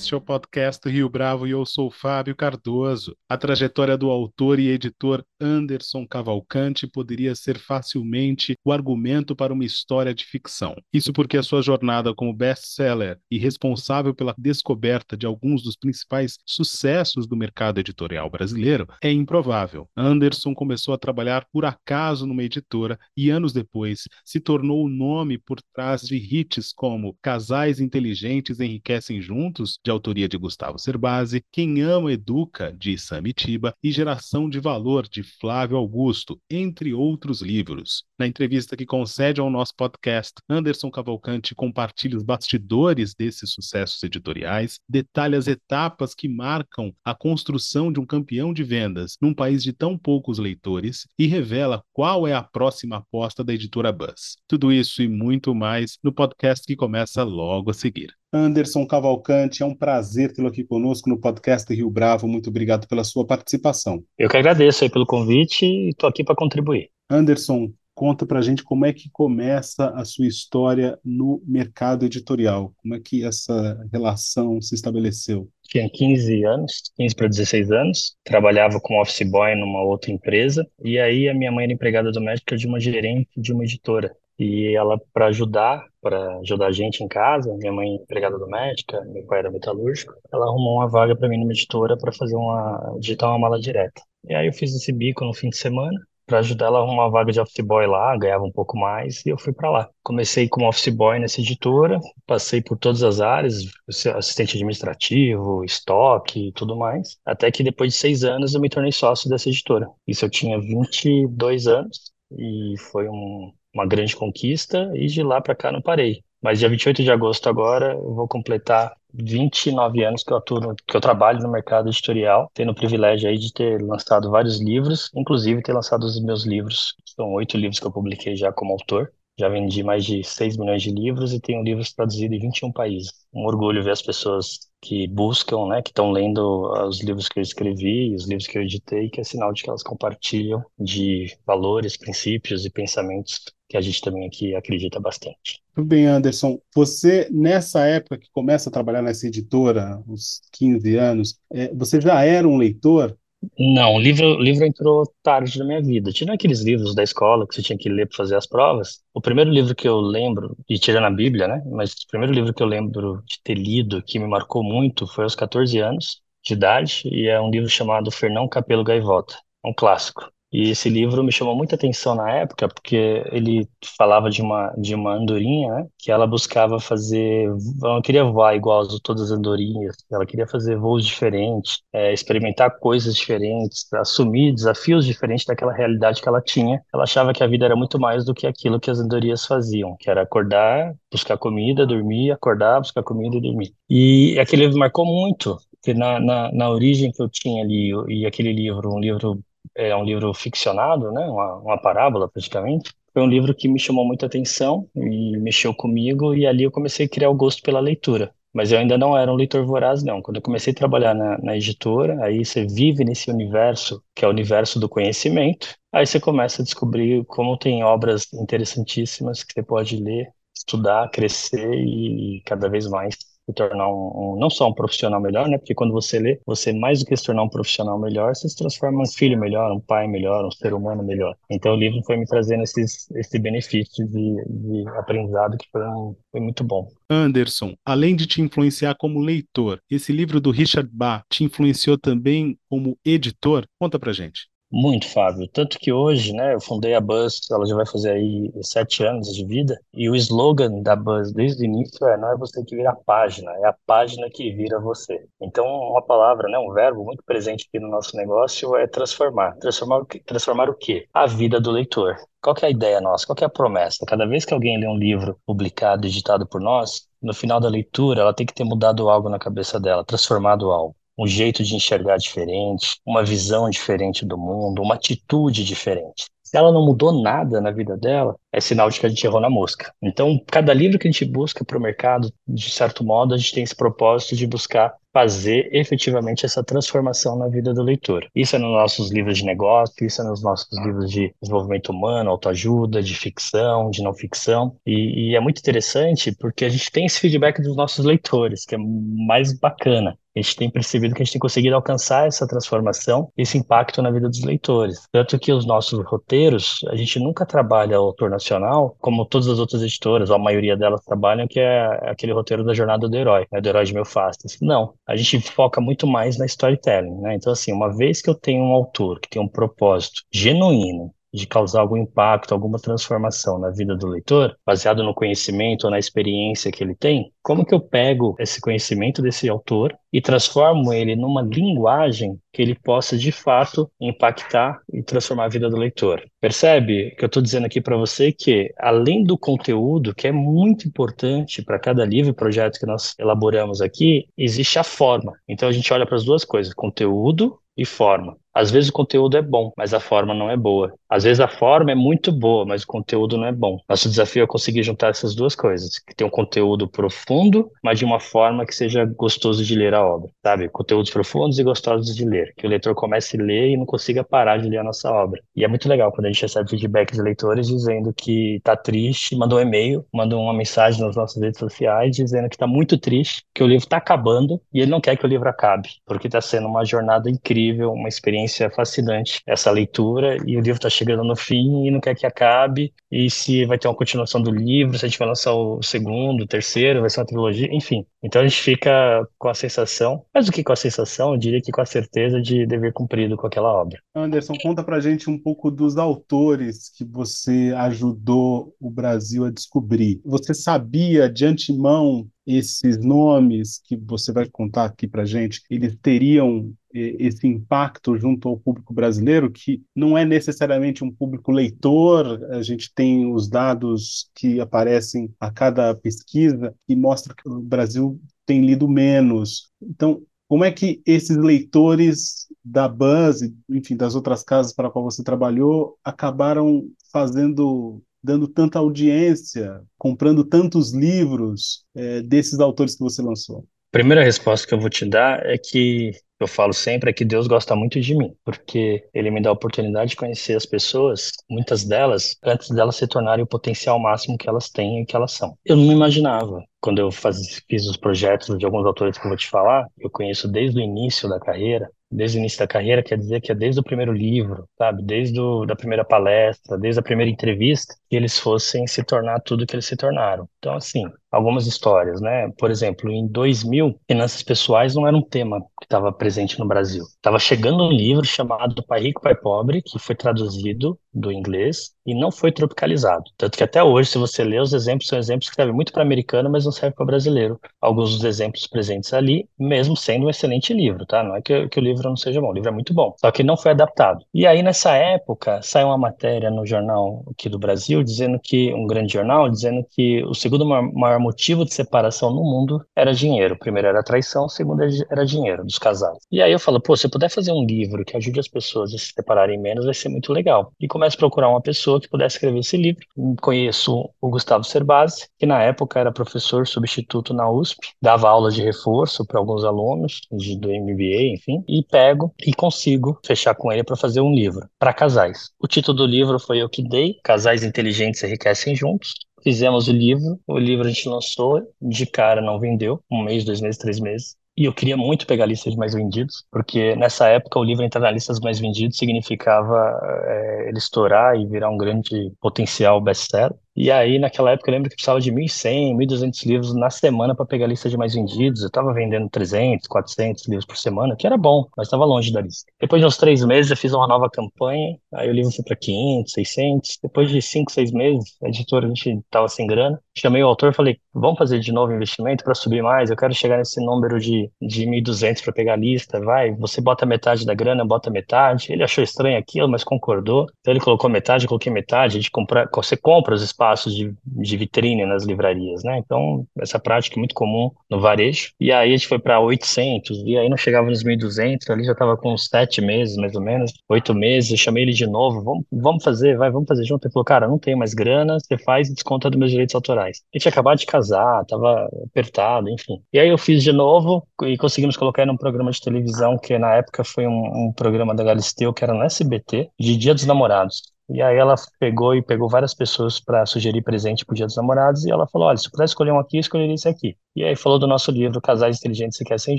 Este é o podcast Rio Bravo e eu sou Fábio Cardoso. A trajetória do autor e editor Anderson Cavalcante poderia ser facilmente o argumento para uma história de ficção. Isso porque a sua jornada como best-seller e responsável pela descoberta de alguns dos principais sucessos do mercado editorial brasileiro é improvável. Anderson começou a trabalhar por acaso numa editora e anos depois se tornou o nome por trás de hits como Casais Inteligentes Enriquecem Juntos, de autoria de Gustavo Cerbasi, Quem Ama Educa, de Samitiba, e Geração de Valor, de Flávio Augusto, entre outros livros. Na entrevista que concede ao nosso podcast, Anderson Cavalcante compartilha os bastidores desses sucessos editoriais, detalha as etapas que marcam a construção de um campeão de vendas num país de tão poucos leitores e revela qual é a próxima aposta da editora Buzz. Tudo isso e muito mais no podcast que começa logo a seguir. Anderson Cavalcante, é um prazer tê-lo aqui conosco no podcast Rio Bravo. Muito obrigado pela sua participação. Eu que agradeço aí pelo convite e estou aqui para contribuir. Anderson, conta para a gente como é que começa a sua história no mercado editorial. Como é que essa relação se estabeleceu? Tinha 15 anos, 15 para 16 anos, trabalhava como office boy numa outra empresa, e aí a minha mãe era empregada doméstica de uma gerente de uma editora. E ela, para ajudar, para ajudar a gente em casa, minha mãe empregada doméstica, meu pai era metalúrgico, ela arrumou uma vaga para mim numa editora para fazer uma digitar uma mala direta. E aí eu fiz esse bico no fim de semana para ajudar ela a arrumar uma vaga de office boy lá, ganhava um pouco mais e eu fui para lá. Comecei como office boy nessa editora, passei por todas as áreas, assistente administrativo, estoque e tudo mais, até que depois de seis anos eu me tornei sócio dessa editora. Isso eu tinha 22 anos e foi um uma grande conquista e de lá para cá não parei. Mas dia 28 de agosto agora eu vou completar 29 anos que eu atuo, que eu trabalho no mercado editorial, tendo o privilégio aí de ter lançado vários livros, inclusive ter lançado os meus livros. São oito livros que eu publiquei já como autor. Já vendi mais de 6 milhões de livros e tenho livros traduzidos em 21 países. Um orgulho ver as pessoas que buscam, né, que estão lendo os livros que eu escrevi, os livros que eu editei, que é sinal de que elas compartilham de valores, princípios e pensamentos que a gente também aqui acredita bastante. Tudo bem, Anderson. Você, nessa época que começa a trabalhar nessa editora, uns 15 anos, é, você já era um leitor? Não, o livro, livro entrou tarde na minha vida. Tinha aqueles livros da escola que você tinha que ler para fazer as provas. O primeiro livro que eu lembro, e tirando a Bíblia, né? Mas o primeiro livro que eu lembro de ter lido, que me marcou muito, foi aos 14 anos de idade, e é um livro chamado Fernão Capelo Gaivota. É um clássico. E esse livro me chamou muita atenção na época, porque ele falava de uma, de uma andorinha, né? Que ela buscava fazer. Ela não queria voar igual as todas as andorinhas, ela queria fazer voos diferentes, é, experimentar coisas diferentes, assumir desafios diferentes daquela realidade que ela tinha. Ela achava que a vida era muito mais do que aquilo que as andorinhas faziam, que era acordar, buscar comida, dormir, acordar, buscar comida e dormir. E aquele livro marcou muito, porque na, na, na origem que eu tinha ali, e aquele livro, um livro é um livro ficcionado, né? Uma, uma parábola praticamente. Foi um livro que me chamou muita atenção e mexeu comigo e ali eu comecei a criar o gosto pela leitura. Mas eu ainda não era um leitor voraz, não. Quando eu comecei a trabalhar na, na editora, aí você vive nesse universo, que é o universo do conhecimento, aí você começa a descobrir como tem obras interessantíssimas que você pode ler, estudar, crescer e cada vez mais se tornar um, um, não só um profissional melhor, né? Porque quando você lê, você mais do que se tornar um profissional melhor, você se transforma em um filho melhor, um pai melhor, um ser humano melhor. Então o livro foi me trazendo esses, esse benefício de, de aprendizado que foi, foi muito bom. Anderson, além de te influenciar como leitor, esse livro do Richard Bach te influenciou também como editor? Conta pra gente. Muito, Fábio. Tanto que hoje, né, eu fundei a Buzz, ela já vai fazer aí sete anos de vida, e o slogan da Buzz desde o início é não é você que vira a página, é a página que vira você. Então, uma palavra, né, um verbo muito presente aqui no nosso negócio é transformar. Transformar, transformar o quê? A vida do leitor. Qual é a ideia nossa? Qual é a promessa? Cada vez que alguém lê um livro publicado, editado por nós, no final da leitura, ela tem que ter mudado algo na cabeça dela, transformado algo um jeito de enxergar diferente, uma visão diferente do mundo, uma atitude diferente. Se ela não mudou nada na vida dela, é sinal de que a gente errou na mosca. Então, cada livro que a gente busca para o mercado, de certo modo, a gente tem esse propósito de buscar fazer efetivamente essa transformação na vida do leitor. Isso é nos nossos livros de negócio, isso é nos nossos livros de desenvolvimento humano, autoajuda, de ficção, de não ficção. E, e é muito interessante porque a gente tem esse feedback dos nossos leitores, que é mais bacana a gente tem percebido que a gente tem conseguido alcançar essa transformação, esse impacto na vida dos leitores. Tanto que os nossos roteiros, a gente nunca trabalha autor nacional, como todas as outras editoras, ou a maioria delas trabalham, que é aquele roteiro da jornada do herói, né, do herói de Melfastes. Não, a gente foca muito mais na storytelling, né? Então, assim, uma vez que eu tenho um autor que tem um propósito genuíno, de causar algum impacto, alguma transformação na vida do leitor, baseado no conhecimento ou na experiência que ele tem, como que eu pego esse conhecimento desse autor e transformo ele numa linguagem que ele possa de fato impactar e transformar a vida do leitor? Percebe que eu estou dizendo aqui para você que, além do conteúdo, que é muito importante para cada livro e projeto que nós elaboramos aqui, existe a forma. Então a gente olha para as duas coisas, conteúdo e forma. Às vezes o conteúdo é bom, mas a forma não é boa. Às vezes a forma é muito boa, mas o conteúdo não é bom. Nosso desafio é conseguir juntar essas duas coisas, que tem um conteúdo profundo, mas de uma forma que seja gostoso de ler a obra, sabe? Conteúdos profundos e gostosos de ler, que o leitor comece a ler e não consiga parar de ler a nossa obra. E é muito legal quando a gente recebe feedback de leitores dizendo que tá triste, mandou um e-mail, mandou uma mensagem nas nossas redes sociais dizendo que tá muito triste, que o livro tá acabando e ele não quer que o livro acabe, porque tá sendo uma jornada incrível, uma experiência fascinante essa leitura e o livro está chegando no fim e não quer que acabe e se vai ter uma continuação do livro, se a gente vai lançar o segundo, o terceiro, vai ser uma trilogia, enfim. Então a gente fica com a sensação, mais do que com a sensação, eu diria que com a certeza de dever cumprido com aquela obra. Anderson, conta pra gente um pouco dos autores que você ajudou o Brasil a descobrir. Você sabia de antemão esses nomes que você vai contar aqui para gente, eles teriam esse impacto junto ao público brasileiro, que não é necessariamente um público leitor, a gente tem os dados que aparecem a cada pesquisa e mostra que o Brasil tem lido menos. Então, como é que esses leitores da Buzz, enfim, das outras casas para qual você trabalhou, acabaram fazendo dando tanta audiência, comprando tantos livros é, desses autores que você lançou? Primeira resposta que eu vou te dar é que eu falo sempre é que Deus gosta muito de mim, porque Ele me dá a oportunidade de conhecer as pessoas, muitas delas, antes delas se tornarem o potencial máximo que elas têm e que elas são. Eu não imaginava. Quando eu faz, fiz os projetos de alguns autores que eu vou te falar, eu conheço desde o início da carreira, desde o início da carreira, quer dizer que é desde o primeiro livro, sabe? Desde a da primeira palestra, desde a primeira entrevista, que eles fossem se tornar tudo que eles se tornaram. Então, assim, algumas histórias, né? Por exemplo, em 2000, finanças pessoais não era um tema que estava presente no Brasil. Estava chegando um livro chamado Pai Rico, Pai Pobre, que foi traduzido do inglês e não foi tropicalizado. Tanto que até hoje, se você ler os exemplos, são exemplos que servem muito para americano, mas não servem para brasileiro. Alguns dos exemplos presentes ali, mesmo sendo um excelente livro, tá? Não é que, que o livro não seja bom, o livro é muito bom, só que não foi adaptado. E aí, nessa época, saiu uma matéria no jornal aqui do Brasil, dizendo que, um grande jornal, dizendo que o segundo maior, maior motivo de separação no mundo era dinheiro. O primeiro era traição, o segundo era dinheiro dos casais. E aí eu falo, pô, se eu puder fazer um livro que ajude as pessoas a se separarem menos, vai ser muito legal. E começo a procurar uma pessoa que pudesse escrever esse livro. Conheço o Gustavo Cerbasi, que na época era professor substituto na USP, dava aula de reforço para alguns alunos de, do MBA, enfim, e pego e consigo fechar com ele para fazer um livro para casais. O título do livro foi eu que dei, Casais Inteligentes Enriquecem Juntos. Fizemos o livro, o livro a gente lançou, de cara não vendeu, um mês, dois meses, três meses. E eu queria muito pegar a lista de mais vendidos, porque nessa época o livro entrar na lista dos mais vendidos significava é, ele estourar e virar um grande potencial best-seller. E aí, naquela época, eu lembro que precisava de 1.100, 1.200 livros na semana para pegar a lista de mais vendidos. Eu estava vendendo 300, 400 livros por semana, que era bom, mas estava longe da lista. Depois de uns três meses, eu fiz uma nova campanha, aí o livro foi para 500, 600. Depois de cinco, seis meses, a editora, a gente estava sem grana. Chamei o autor e falei, vamos fazer de novo investimento para subir mais? Eu quero chegar nesse número de, de 1.200 para pegar a lista, vai. Você bota metade da grana, bota metade. Ele achou estranho aquilo, mas concordou. Então ele colocou metade, eu coloquei metade. A gente compra, você compra os espaços espaços de, de vitrine nas livrarias, né? Então, essa prática é muito comum no varejo. E aí a gente foi para 800, e aí não chegava nos 1.200, ali já estava com uns sete meses, mais ou menos, oito meses. Eu chamei ele de novo, vamos, vamos fazer, vai, vamos fazer junto. Ele falou, cara, não tenho mais grana, você faz e desconta dos meus direitos autorais. A gente acabado de casar, tava apertado, enfim. E aí eu fiz de novo e conseguimos colocar num programa de televisão que na época foi um, um programa da Galisteu, que era no SBT, de Dia dos Namorados. E aí ela pegou e pegou várias pessoas para sugerir presente pro Dia dos Namorados e ela falou, olha, se eu pudesse escolher um aqui, eu escolheria esse aqui. E aí falou do nosso livro Casais Inteligentes Se Querem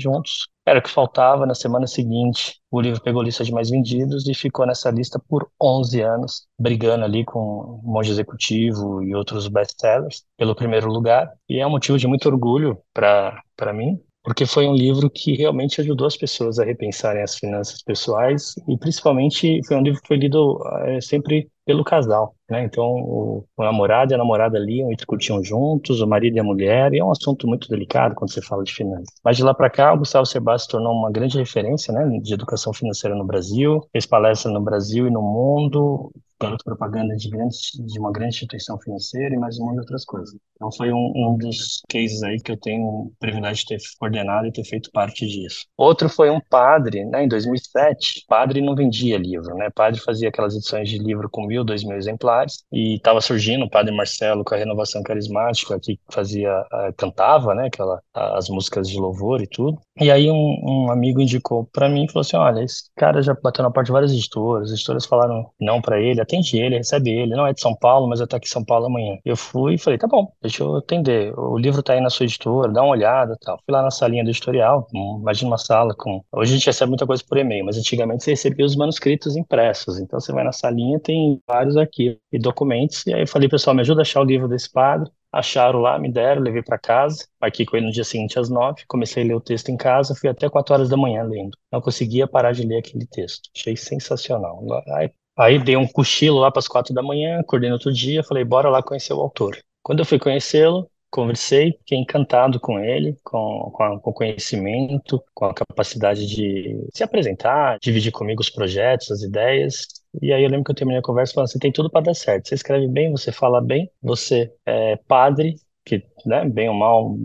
Juntos. Era o que faltava. Na semana seguinte, o livro pegou lista de mais vendidos e ficou nessa lista por 11 anos, brigando ali com o Monge Executivo e outros best-sellers pelo primeiro lugar. E é um motivo de muito orgulho para mim, porque foi um livro que realmente ajudou as pessoas a repensarem as finanças pessoais e principalmente foi um livro que foi lido é, sempre pelo casal, né? Então o, o, namorado e a namorada liam e discutiam juntos, o marido e a mulher, e é um assunto muito delicado quando você fala de finanças. Mas de lá para cá, o Gustavo Sebastião se tornou uma grande referência, né, de educação financeira no Brasil, fez palestras no Brasil e no mundo, garoto propaganda de, de uma grande instituição financeira e mais um monte de outras coisas. Então foi um, um dos cases aí que eu tenho o privilégio de ter coordenado e ter feito parte disso. Outro foi um padre, né, em 2007, padre não vendia livro, né, padre fazia aquelas edições de livro com mil, dois mil exemplares e estava surgindo o padre Marcelo com a renovação carismática que fazia, cantava, né, aquela, as músicas de louvor e tudo. E aí um, um amigo indicou para mim e falou assim, olha, esse cara já bateu na porta de várias editoras, as editoras falaram não para ele, atende ele, recebe ele. Não é de São Paulo, mas eu tô aqui em São Paulo amanhã. Eu fui e falei, tá bom, deixa eu atender. O livro tá aí na sua editora, dá uma olhada tal. Fui lá na salinha do editorial, imagina uma sala com. Hoje a gente recebe muita coisa por e-mail, mas antigamente você recebia os manuscritos impressos. Então você vai na salinha, tem vários arquivos e documentos. E aí eu falei, pessoal, me ajuda a achar o livro desse padre acharam lá, me deram, levei para casa, marquei com ele no dia seguinte às nove, comecei a ler o texto em casa, fui até quatro horas da manhã lendo. Não conseguia parar de ler aquele texto. Achei sensacional. Aí Aí dei um cochilo lá para as quatro da manhã, acordei no outro dia, falei, bora lá conhecer o autor. Quando eu fui conhecê-lo, conversei, fiquei encantado com ele, com, com, com, o conhecimento, com a capacidade de se apresentar, dividir comigo os projetos, as ideias. E aí eu lembro que eu terminei a conversa falando, você tem tudo para dar certo. Você escreve bem, você fala bem, você é padre, que, né, bem ou mal,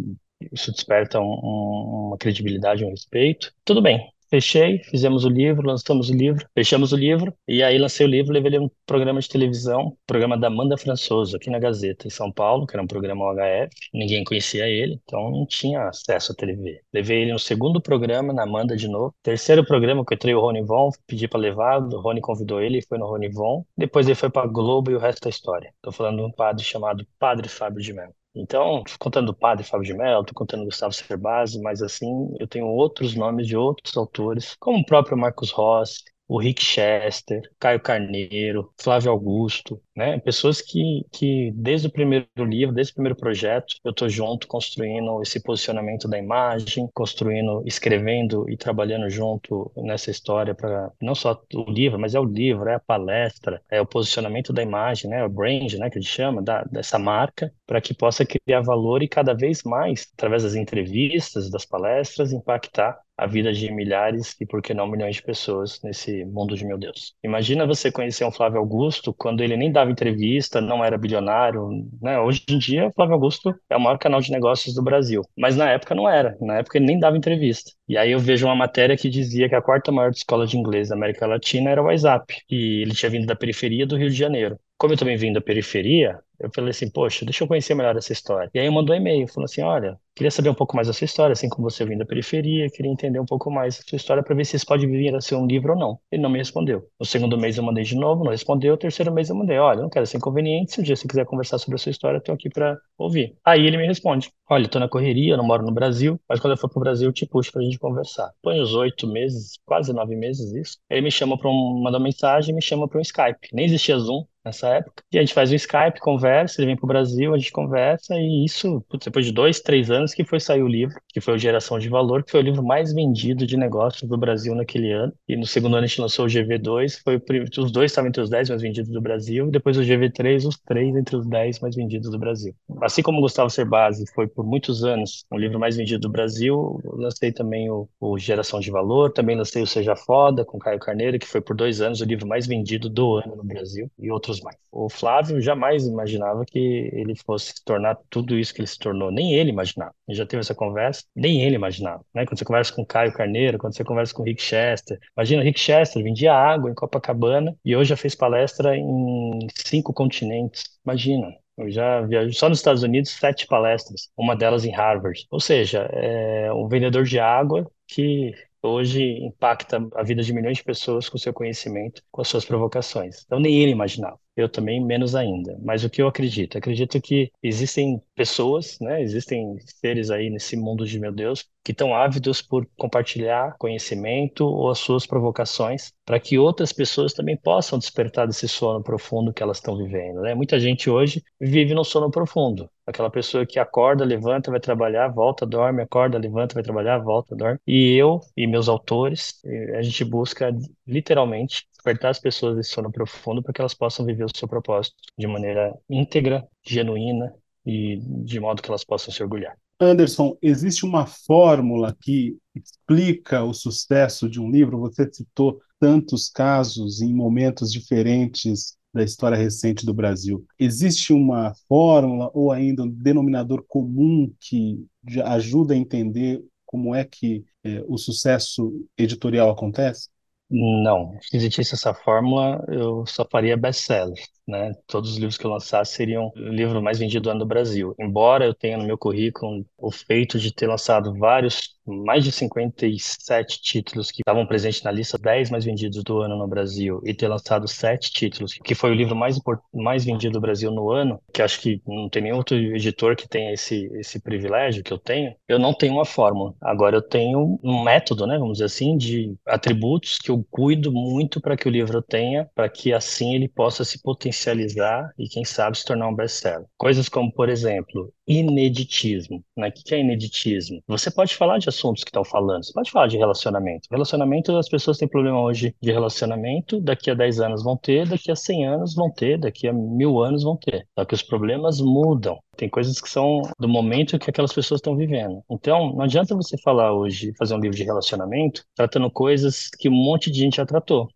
isso desperta um, um, uma credibilidade, um respeito. Tudo bem, Fechei, fizemos o livro, lançamos o livro, fechamos o livro, e aí lancei o livro, levei ele um programa de televisão, programa da Amanda Françoso, aqui na Gazeta, em São Paulo, que era um programa OHF, ninguém conhecia ele, então não tinha acesso à TV. Levei ele no segundo programa, na Amanda de novo. Terceiro programa, que eu entrei o Rony Von, pedi para levar, o Rony convidou ele, foi no Rony Von. Depois ele foi para Globo e o resto da história. Estou falando de um padre chamado Padre Fábio de Mello. Então, contando o padre Fábio de Mello, tô contando Gustavo Cerbasi, mas assim, eu tenho outros nomes de outros autores, como o próprio Marcos Rossi, o Rick Chester, Caio Carneiro, Flávio Augusto, né? Pessoas que, que desde o primeiro livro, desde o primeiro projeto, eu estou junto construindo esse posicionamento da imagem, construindo, escrevendo e trabalhando junto nessa história para não só o livro, mas é o livro, é a palestra, é o posicionamento da imagem, né? O brand, né? Que a gente chama da, dessa marca, para que possa criar valor e cada vez mais, através das entrevistas, das palestras, impactar a vida de milhares e, por que não, milhões de pessoas nesse mundo de meu Deus. Imagina você conhecer um Flávio Augusto quando ele nem dava entrevista, não era bilionário, né? Hoje em dia, Flávio Augusto é o maior canal de negócios do Brasil, mas na época não era. Na época ele nem dava entrevista. E aí eu vejo uma matéria que dizia que a quarta maior escola de inglês da América Latina era o WhatsApp, e ele tinha vindo da periferia do Rio de Janeiro. Como eu também vim da periferia, eu falei assim, poxa, deixa eu conhecer melhor essa história. E aí mandou um e-mail, falou assim, olha, queria saber um pouco mais da sua história, assim como você vem da periferia, queria entender um pouco mais da sua história para ver se isso pode vir a ser um livro ou não. Ele não me respondeu. No segundo mês eu mandei de novo, não respondeu. No terceiro mês eu mandei, olha, não quero ser inconveniente, se um dia você quiser conversar sobre a sua história, eu aqui para ouvir. Aí ele me responde, olha, tô na correria, eu não moro no Brasil, mas quando eu for pro Brasil eu te puxo pra gente conversar. Põe os oito meses, quase nove meses isso. Ele me chama para um, uma mensagem, me chama para um Skype. Nem existia Zoom, nessa época. E a gente faz o Skype, conversa, ele vem pro Brasil, a gente conversa, e isso, putz, depois de dois, três anos que foi sair o livro, que foi o Geração de Valor, que foi o livro mais vendido de negócios do Brasil naquele ano. E no segundo ano a gente lançou o GV2, foi o, os dois estavam entre os 10 mais vendidos do Brasil, e depois o GV3, os três entre os 10 mais vendidos do Brasil. Assim como o Gustavo Cerbasi foi por muitos anos o livro mais vendido do Brasil, lancei também o, o Geração de Valor, também lancei o Seja Foda, com Caio Carneiro, que foi por dois anos o livro mais vendido do ano no Brasil, e outros mais. O Flávio jamais imaginou imaginava que ele fosse se tornar tudo isso que ele se tornou. Nem ele imaginava. A gente já teve essa conversa, nem ele imaginava. Né? Quando você conversa com Caio Carneiro, quando você conversa com Rick Chester, imagina Rick Chester vendia água em Copacabana e hoje já fez palestra em cinco continentes. Imagina, eu já viajei só nos Estados Unidos sete palestras, uma delas em Harvard. Ou seja, é um vendedor de água que hoje impacta a vida de milhões de pessoas com seu conhecimento, com as suas provocações. Então nem ele imaginava. Eu também menos ainda. Mas o que eu acredito? Acredito que existem pessoas, né? Existem seres aí nesse mundo de meu Deus que estão ávidos por compartilhar conhecimento ou as suas provocações para que outras pessoas também possam despertar desse sono profundo que elas estão vivendo, né? Muita gente hoje vive no sono profundo. Aquela pessoa que acorda, levanta, vai trabalhar, volta, dorme, acorda, levanta, vai trabalhar, volta, dorme. E eu e meus autores, a gente busca literalmente despertar as pessoas desse sono profundo para que elas possam viver o seu propósito de maneira íntegra, genuína e de modo que elas possam se orgulhar. Anderson, existe uma fórmula que explica o sucesso de um livro? Você citou tantos casos em momentos diferentes da história recente do Brasil. Existe uma fórmula ou ainda um denominador comum que ajuda a entender como é que é, o sucesso editorial acontece? Não, se existisse essa fórmula, eu só faria best-sellers né? Todos os livros que eu lançasse seriam o livro mais vendido do ano do Brasil. Embora eu tenha no meu currículo o feito de ter lançado vários, mais de 57 títulos que estavam presentes na lista 10 mais vendidos do ano no Brasil e ter lançado sete títulos, que foi o livro mais, mais vendido do Brasil no ano, que acho que não tem nenhum outro editor que tenha esse, esse privilégio que eu tenho, eu não tenho uma fórmula. Agora eu tenho um método, né, vamos dizer assim, de atributos que eu cuido muito para que o livro tenha, para que assim ele possa se potencializar e, quem sabe, se tornar um best-seller. Coisas como, por exemplo, ineditismo. Né? O que é ineditismo? Você pode falar de assuntos que estão falando, você pode falar de relacionamento. Relacionamento, as pessoas têm problema hoje de relacionamento, daqui a 10 anos vão ter, daqui a 100 anos vão ter, daqui a mil anos vão ter. Só que os problemas mudam. Tem coisas que são do momento que aquelas pessoas estão vivendo. Então, não adianta você falar hoje, fazer um livro de relacionamento, tratando coisas que um monte de gente já tratou.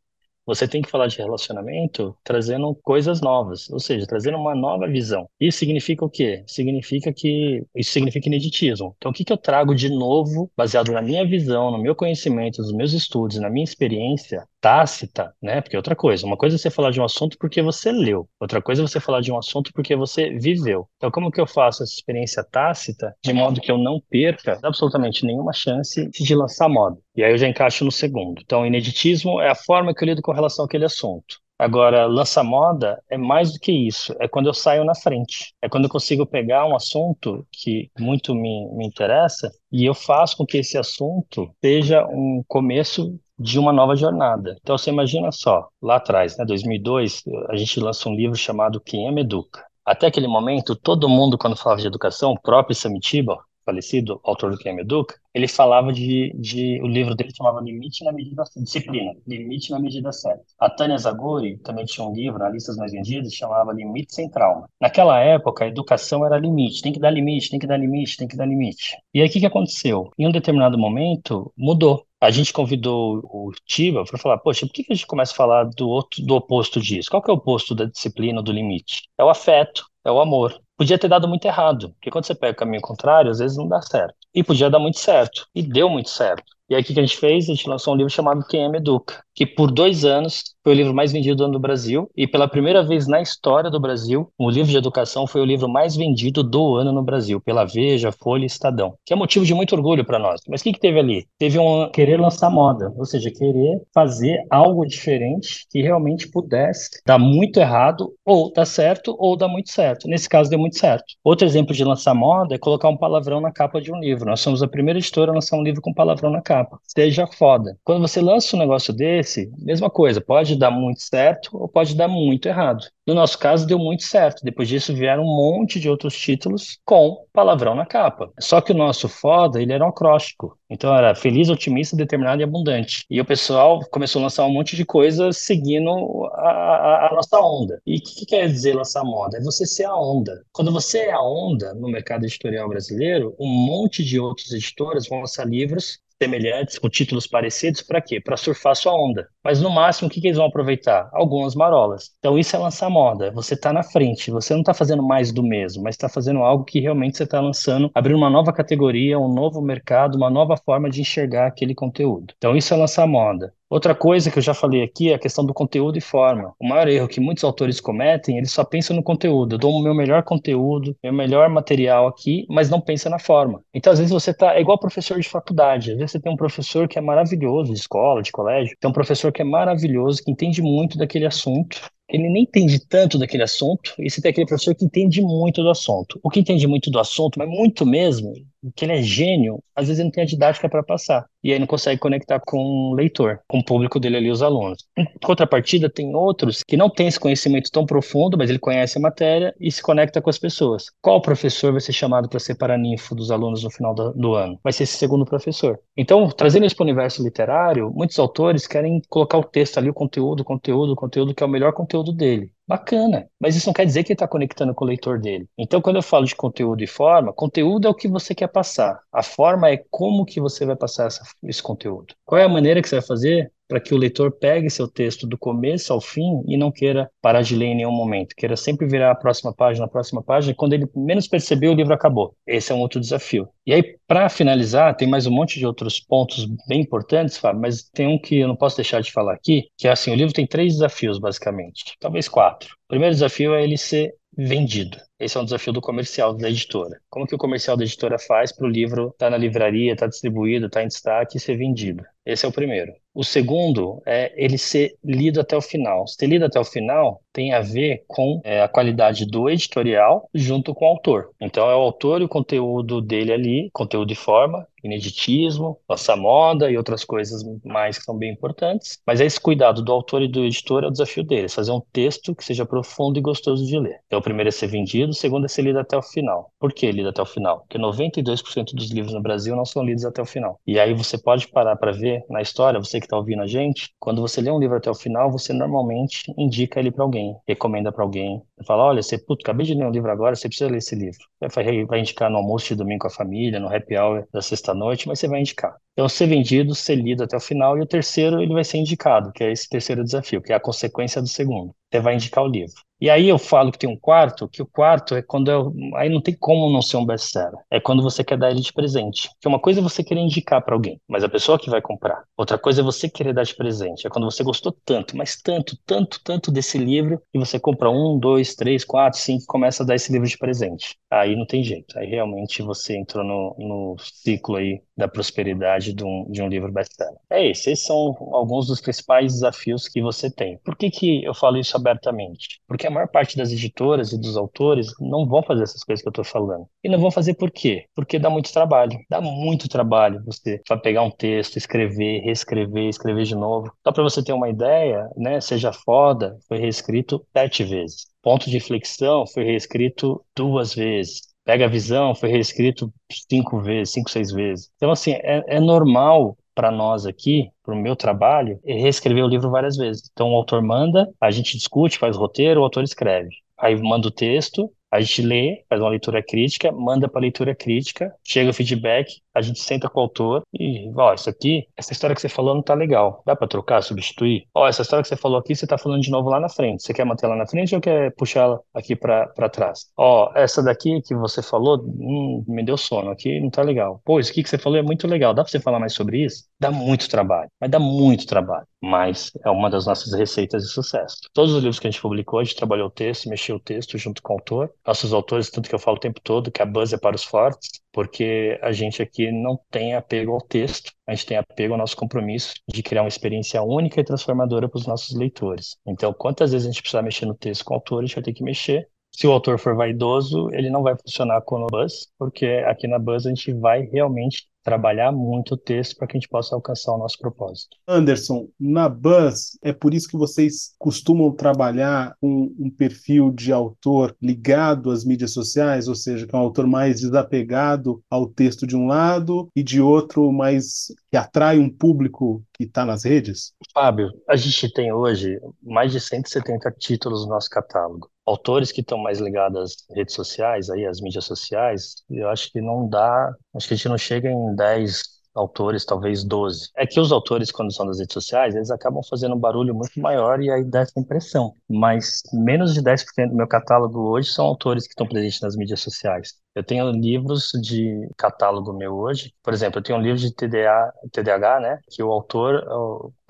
Você tem que falar de relacionamento trazendo coisas novas, ou seja, trazendo uma nova visão. Isso significa o quê? Significa que isso significa ineditismo. Então, o que, que eu trago de novo, baseado na minha visão, no meu conhecimento, nos meus estudos, na minha experiência tácita, né? Porque é outra coisa, uma coisa é você falar de um assunto porque você leu, outra coisa é você falar de um assunto porque você viveu. Então, como que eu faço essa experiência tácita de modo que eu não perca absolutamente nenhuma chance de lançar moda? E aí eu já encaixo no segundo. Então, ineditismo é a forma que eu lido com relação àquele assunto. Agora, lança moda é mais do que isso. É quando eu saio na frente. É quando eu consigo pegar um assunto que muito me, me interessa e eu faço com que esse assunto seja um começo de uma nova jornada. Então, você imagina só, lá atrás, né, 2002, a gente lança um livro chamado Quem é Educa. Até aquele momento, todo mundo, quando falava de educação, o próprio Samitiba, falecido, autor do Quem Me Educa, ele falava de, de, o livro dele chamava Limite na Medida Disciplina, Limite na Medida Certa. A Tânia Zagori também tinha um livro, na listas mais vendidas, chamava Limite Sem Trauma. Naquela época, a educação era limite, tem que dar limite, tem que dar limite, tem que dar limite. E aí, o que, que aconteceu? Em um determinado momento, mudou. A gente convidou o Tiba para falar, poxa, por que, que a gente começa a falar do, outro, do oposto disso? Qual que é o oposto da disciplina, do limite? É o afeto, é o amor podia ter dado muito errado, porque quando você pega o caminho contrário, às vezes não dá certo. E podia dar muito certo, e deu muito certo. E aí o que a gente fez? A gente lançou um livro chamado Quem é Educa, que por dois anos foi o livro mais vendido do ano do Brasil, e pela primeira vez na história do Brasil, o livro de educação foi o livro mais vendido do ano no Brasil, pela Veja, Folha e Estadão, que é motivo de muito orgulho para nós. Mas o que, que teve ali? Teve um querer lançar moda, ou seja, querer fazer algo diferente que realmente pudesse dar muito errado, ou dar certo, ou dar muito certo. Nesse caso, deu muito certo. Outro exemplo de lançar moda é colocar um palavrão na capa de um livro. Nós somos a primeira editora a lançar um livro com palavrão na capa. Seja foda. Quando você lança um negócio desse, mesma coisa, pode dar muito certo ou pode dar muito errado. No nosso caso, deu muito certo. Depois disso, vieram um monte de outros títulos com palavrão na capa. Só que o nosso foda, ele era um acróstico. Então era feliz, otimista, determinado e abundante. E o pessoal começou a lançar um monte de coisas seguindo a, a, a nossa onda. E o que, que, quer dizer lançar moda? É você ser a onda. Quando você é a onda no mercado editorial brasileiro, um monte de outros editoras vão lançar livros semelhantes, com títulos parecidos, para quê? Para surfar sua onda. Mas no máximo, o que, que eles vão aproveitar? Algumas marolas. Então isso é lançar moda. Você está na frente, você não está fazendo mais do mesmo, mas está fazendo algo que realmente você está lançando, abrindo uma nova categoria, um novo mercado, uma nova forma de enxergar aquele conteúdo. Então isso é lançar moda. Outra coisa que eu já falei aqui é a questão do conteúdo e forma. O maior erro que muitos autores cometem, eles só pensam no conteúdo. Eu dou o meu melhor conteúdo, meu melhor material aqui, mas não pensa na forma. Então, às vezes, você tá é igual professor de faculdade. Às vezes, você tem um professor que é maravilhoso, de escola, de colégio, tem um professor que é maravilhoso, que entende muito daquele assunto, ele nem entende tanto daquele assunto, e você tem aquele professor que entende muito do assunto. O que entende muito do assunto, mas muito mesmo, que ele é gênio, às vezes ele não tem a didática para passar. E aí não consegue conectar com o leitor, com o público dele ali, os alunos. Em contrapartida, tem outros que não têm esse conhecimento tão profundo, mas ele conhece a matéria e se conecta com as pessoas. Qual professor vai ser chamado para ser paraninfo dos alunos no final do, do, ano? Vai ser esse segundo professor. Então, trazendo isso para o universo literário, muitos autores querem colocar o texto ali, o conteúdo, o conteúdo, o conteúdo que é o melhor conteúdo dele. Bacana, mas isso não quer dizer que ele está conectando com o leitor dele. Então, quando eu falo de conteúdo e forma, conteúdo é o que você quer passar. A forma é como que você vai passar essa, esse conteúdo. Qual é a maneira que você vai fazer para que o leitor pegue seu texto do começo ao fim e não queira parar de ler em nenhum momento, queira sempre virar a próxima página, a próxima página, e quando ele menos perceber, o livro acabou. Esse é um outro desafio. E aí, para finalizar, tem mais um monte de outros pontos bem importantes, Fábio, mas tem um que eu não posso deixar de falar aqui, que é assim, o livro tem três desafios, basicamente, talvez quatro. O primeiro desafio é ele ser vendido. Esse é um desafio do comercial da editora. Como que o comercial da editora faz para o livro estar tá na livraria, estar tá distribuído, estar tá em destaque e ser vendido? Esse é o primeiro. O segundo é ele ser lido até o final. Ser lido até o final tem a ver com é, a qualidade do editorial junto com o autor. Então é o autor e o conteúdo dele ali, conteúdo de forma, ineditismo, nossa moda e outras coisas mais que são bem importantes. Mas é esse cuidado do autor e do editor é o desafio deles, fazer um texto que seja profundo e gostoso de ler. Então o primeiro é ser vendido, o segundo é ser lido até o final. Por que lido até o final? Porque 92% dos livros no Brasil não são lidos até o final. E aí você pode parar para ver na história, você que está ouvindo a gente, quando você lê um livro até o final, você normalmente indica ele para alguém, recomenda para alguém. Fala, olha, você, puto, acabei de ler um livro agora, você precisa ler esse livro. Vai, vai indicar no almoço de domingo com a família, no happy hour da sexta-noite, mas você vai indicar. Então, ser vendido, ser lido até o final, e o terceiro ele vai ser indicado, que é esse terceiro desafio, que é a consequência do segundo. Você vai indicar o livro. E aí eu falo que tem um quarto, que o quarto é quando eu, aí não tem como não ser um best-seller. É quando você quer dar ele de presente. Que uma coisa é você querer indicar para alguém, mas a pessoa que vai comprar. Outra coisa é você querer dar de presente. É quando você gostou tanto, mas tanto, tanto, tanto desse livro e você compra um, dois, três, quatro, cinco, começa a dar esse livro de presente. Aí não tem jeito. Aí realmente você entrou no, no ciclo aí da prosperidade de um, de um livro best-seller. É isso. Esses são alguns dos principais desafios que você tem. Por que que eu falo isso abertamente? Porque a maior parte das editoras e dos autores não vão fazer essas coisas que eu estou falando. E não vão fazer por quê? Porque dá muito trabalho. Dá muito trabalho você vai pegar um texto, escrever, reescrever, escrever de novo. Só para você ter uma ideia, né? Seja foda, foi reescrito sete vezes. Ponto de inflexão foi reescrito duas vezes. Pega a visão, foi reescrito cinco vezes, cinco, seis vezes. Então, assim, é, é normal para nós aqui, para o meu trabalho, reescrever o livro várias vezes. Então, o autor manda, a gente discute, faz roteiro, o autor escreve. Aí manda o texto, a gente lê, faz uma leitura crítica, manda para leitura crítica, chega o feedback, a gente senta com o autor e, ó, isso aqui, essa história que você falou não tá legal. Dá para trocar, substituir? Ó, essa história que você falou aqui, você tá falando de novo lá na frente. Você quer manter lá na frente ou quer puxar ela aqui para trás? Ó, essa daqui que você falou, hum, me deu sono aqui, não tá legal. Pô, isso aqui que você falou é muito legal. Dá para você falar mais sobre isso? Dá muito trabalho, mas dá muito trabalho. Mas é uma das nossas receitas de sucesso. Todos os livros que a gente publicou, a gente trabalhou o texto, mexeu o texto junto com o autor. Nossos autores, tanto que eu falo o tempo todo, que a buzz é para os fortes porque a gente aqui não tem apego ao texto, a gente tem apego ao nosso compromisso de criar uma experiência única e transformadora para os nossos leitores. Então, quantas vezes a gente precisar mexer no texto com o autor, a gente vai ter que mexer. Se o autor for vaidoso, ele não vai funcionar com o Buzz, porque aqui na Buzz a gente vai realmente trabalhar muito o texto para que a gente possa alcançar o nosso propósito. Anderson, na Buzz, é por isso que vocês costumam trabalhar com um perfil de autor ligado às mídias sociais, ou seja, que é um autor mais desapegado ao texto de um lado e de outro mais que atrai um público que está nas redes? Fábio, a gente tem hoje mais de 170 títulos no nosso catálogo autores que estão mais ligados às redes sociais, aí às mídias sociais, eu acho que não dá, acho que a gente não chega em 10 autores, talvez 12. É que os autores, quando são das redes sociais, eles acabam fazendo um barulho muito maior e aí dá essa impressão. Mas menos de 10% do meu catálogo hoje são autores que estão presentes nas mídias sociais. Eu tenho livros de catálogo meu hoje. Por exemplo, eu tenho um livro de TDA, TDAH, né? Que o autor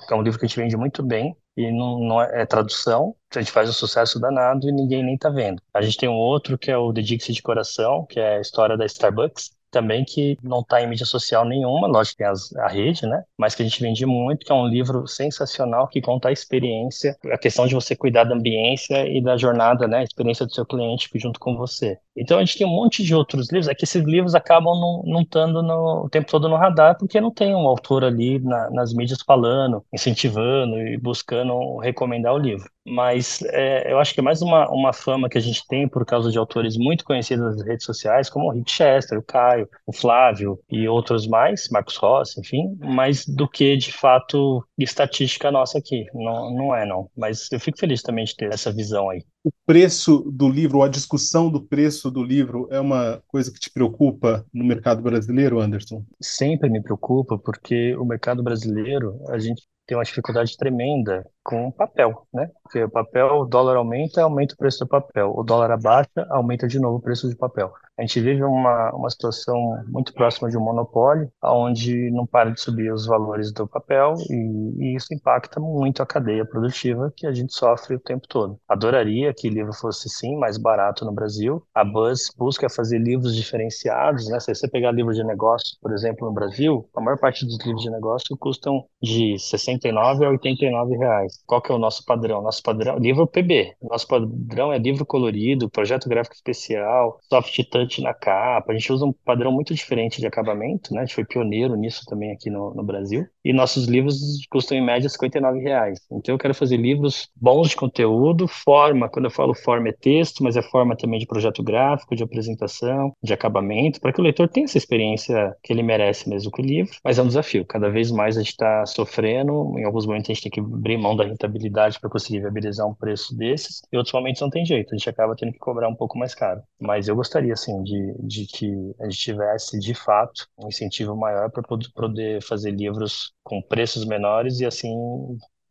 é um livro que a gente vende muito bem e não, não é, é, tradução. A gente faz um sucesso danado e ninguém nem tá vendo. A gente tem um outro que é o Dixie de Coração, que é a história da Starbucks também que não está em mídia social nenhuma, lógico que tem as, a rede, né? Mas que a gente vende muito, que é um livro sensacional que conta a experiência, a questão de você cuidar da ambiência e da jornada, né? A experiência do seu cliente junto com você. Então a gente tem um monte de outros livros, é que esses livros acabam não estando o tempo todo no radar, porque não tem um autor ali na, nas mídias falando, incentivando e buscando recomendar o livro. Mas é, eu acho que é mais uma, uma fama que a gente tem por causa de autores muito conhecidos nas redes sociais, como o Rick Chester, o Caio, o Flávio e outros mais, Marcos Rossi, enfim, mais do que de fato estatística nossa aqui. Não, não é, não. Mas eu fico feliz também de ter essa visão aí. O preço do livro, ou a discussão do preço do livro, é uma coisa que te preocupa no mercado brasileiro, Anderson? Sempre me preocupa, porque o mercado brasileiro, a gente tem uma dificuldade tremenda com o papel, né? Porque o papel, o dólar aumenta, aumenta o preço do papel. O dólar abaixa, aumenta de novo o preço do papel. A gente vive uma, uma situação muito próxima de um monopólio, onde não para de subir os valores do papel e, e isso impacta muito a cadeia produtiva que a gente sofre o tempo todo. Adoraria que livro fosse, sim, mais barato no Brasil. A Buzz busca fazer livros diferenciados, né? Se você pegar livro de negócio, por exemplo, no Brasil, a maior parte dos livros de negócio custam de 69 a 89 reais. Qual que é o nosso padrão? Nosso padrão, livro PB. Nosso padrão é livro colorido, projeto gráfico especial, soft touch na capa. A gente usa um padrão muito diferente de acabamento, né? A gente foi pioneiro nisso também aqui no, no Brasil. E nossos livros custam em média 59 reais. Então eu quero fazer livros bons de conteúdo, forma, quando eu falo forma é texto, mas é forma também de projeto gráfico, de apresentação, de acabamento, para que o leitor tenha essa experiência que ele merece mesmo com o livro. Mas é um desafio. Cada vez mais a gente está sofrendo. Em alguns momentos a gente tem que abrir mão da rentabilidade para conseguir viabilizar um preço desses. Em outros momentos não tem jeito. A gente acaba tendo que cobrar um pouco mais caro. Mas eu gostaria, assim, de, de que a gente tivesse, de fato, um incentivo maior para poder fazer livros com preços menores e assim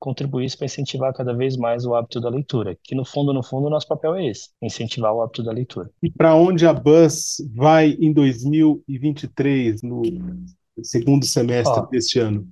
contribuísse para incentivar cada vez mais o hábito da leitura, que no fundo, no fundo, o nosso papel é esse, incentivar o hábito da leitura. E para onde a Buzz vai em 2023, no segundo semestre Ó, deste ano?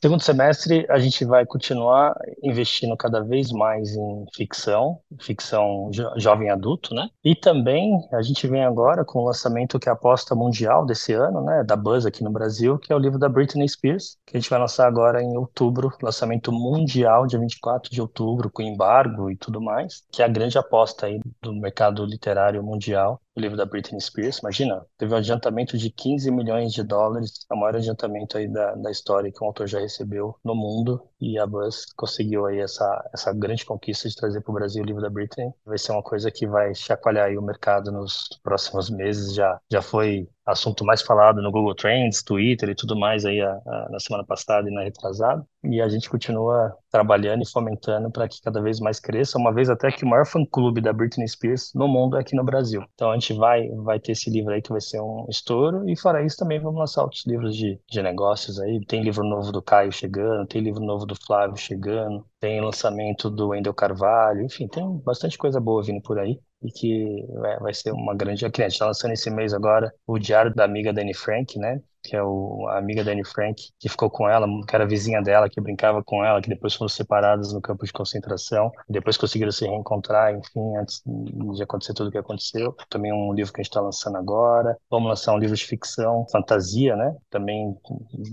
Segundo semestre, a gente vai continuar investindo cada vez mais em ficção, ficção jo jovem adulto, né? E também a gente vem agora com o lançamento que é a aposta mundial desse ano, né? Da Buzz aqui no Brasil, que é o livro da Britney Spears, que a gente vai lançar agora em outubro, lançamento mundial, dia 24 de outubro, com embargo e tudo mais, que é a grande aposta aí do mercado literário mundial o livro da Britney Spears, imagina, teve um adiantamento de 15 milhões de dólares, é o maior adiantamento aí da, da história que um autor já recebeu no mundo, e a Buzz conseguiu aí essa, essa grande conquista de trazer para o Brasil o livro da Britney. Vai ser uma coisa que vai chacoalhar aí o mercado nos próximos meses, já, já foi assunto mais falado no Google Trends, Twitter e tudo mais aí a, a, na semana passada e na retrasada. E a gente continua trabalhando e fomentando para que cada vez mais cresça, uma vez até que o maior fã-clube da Britney Spears no mundo é aqui no Brasil. Então a gente vai, vai ter esse livro aí que vai ser um estouro e fora isso também vamos lançar outros livros de, de negócios aí. Tem livro novo do Caio chegando, tem livro novo do Flávio chegando, tem lançamento do Wendel Carvalho, enfim, tem bastante coisa boa vindo por aí e que é, vai ser uma grande. A gente está lançando esse mês agora o Diário da Amiga Dani Frank, né? Que é o, a amiga da Anne Frank, que ficou com ela, que era vizinha dela, que brincava com ela, que depois foram separadas no campo de concentração, depois conseguiram se reencontrar, enfim, antes de acontecer tudo o que aconteceu. Também um livro que a gente está lançando agora. Vamos lançar um livro de ficção, fantasia, né? Também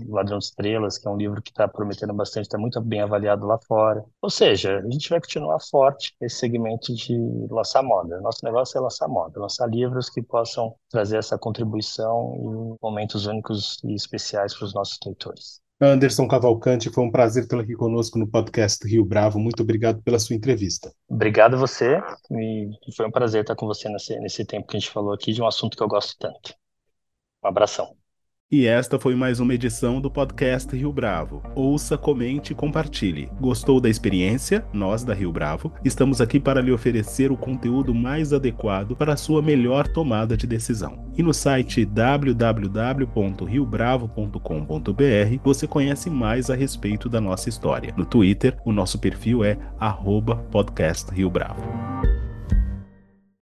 Ladrão de Estrelas, que é um livro que está prometendo bastante, está muito bem avaliado lá fora. Ou seja, a gente vai continuar forte nesse segmento de lançar moda. Nosso negócio é lançar moda, lançar livros que possam trazer essa contribuição em momentos únicos e especiais para os nossos leitores. Anderson Cavalcante, foi um prazer tê-lo aqui conosco no podcast Rio Bravo. Muito obrigado pela sua entrevista. Obrigado a você e foi um prazer estar com você nesse, nesse tempo que a gente falou aqui de um assunto que eu gosto tanto. Um abração. E esta foi mais uma edição do podcast Rio Bravo. Ouça, comente e compartilhe. Gostou da experiência? Nós da Rio Bravo estamos aqui para lhe oferecer o conteúdo mais adequado para a sua melhor tomada de decisão. E no site www.riobravo.com.br você conhece mais a respeito da nossa história. No Twitter, o nosso perfil é @podcastriobravo.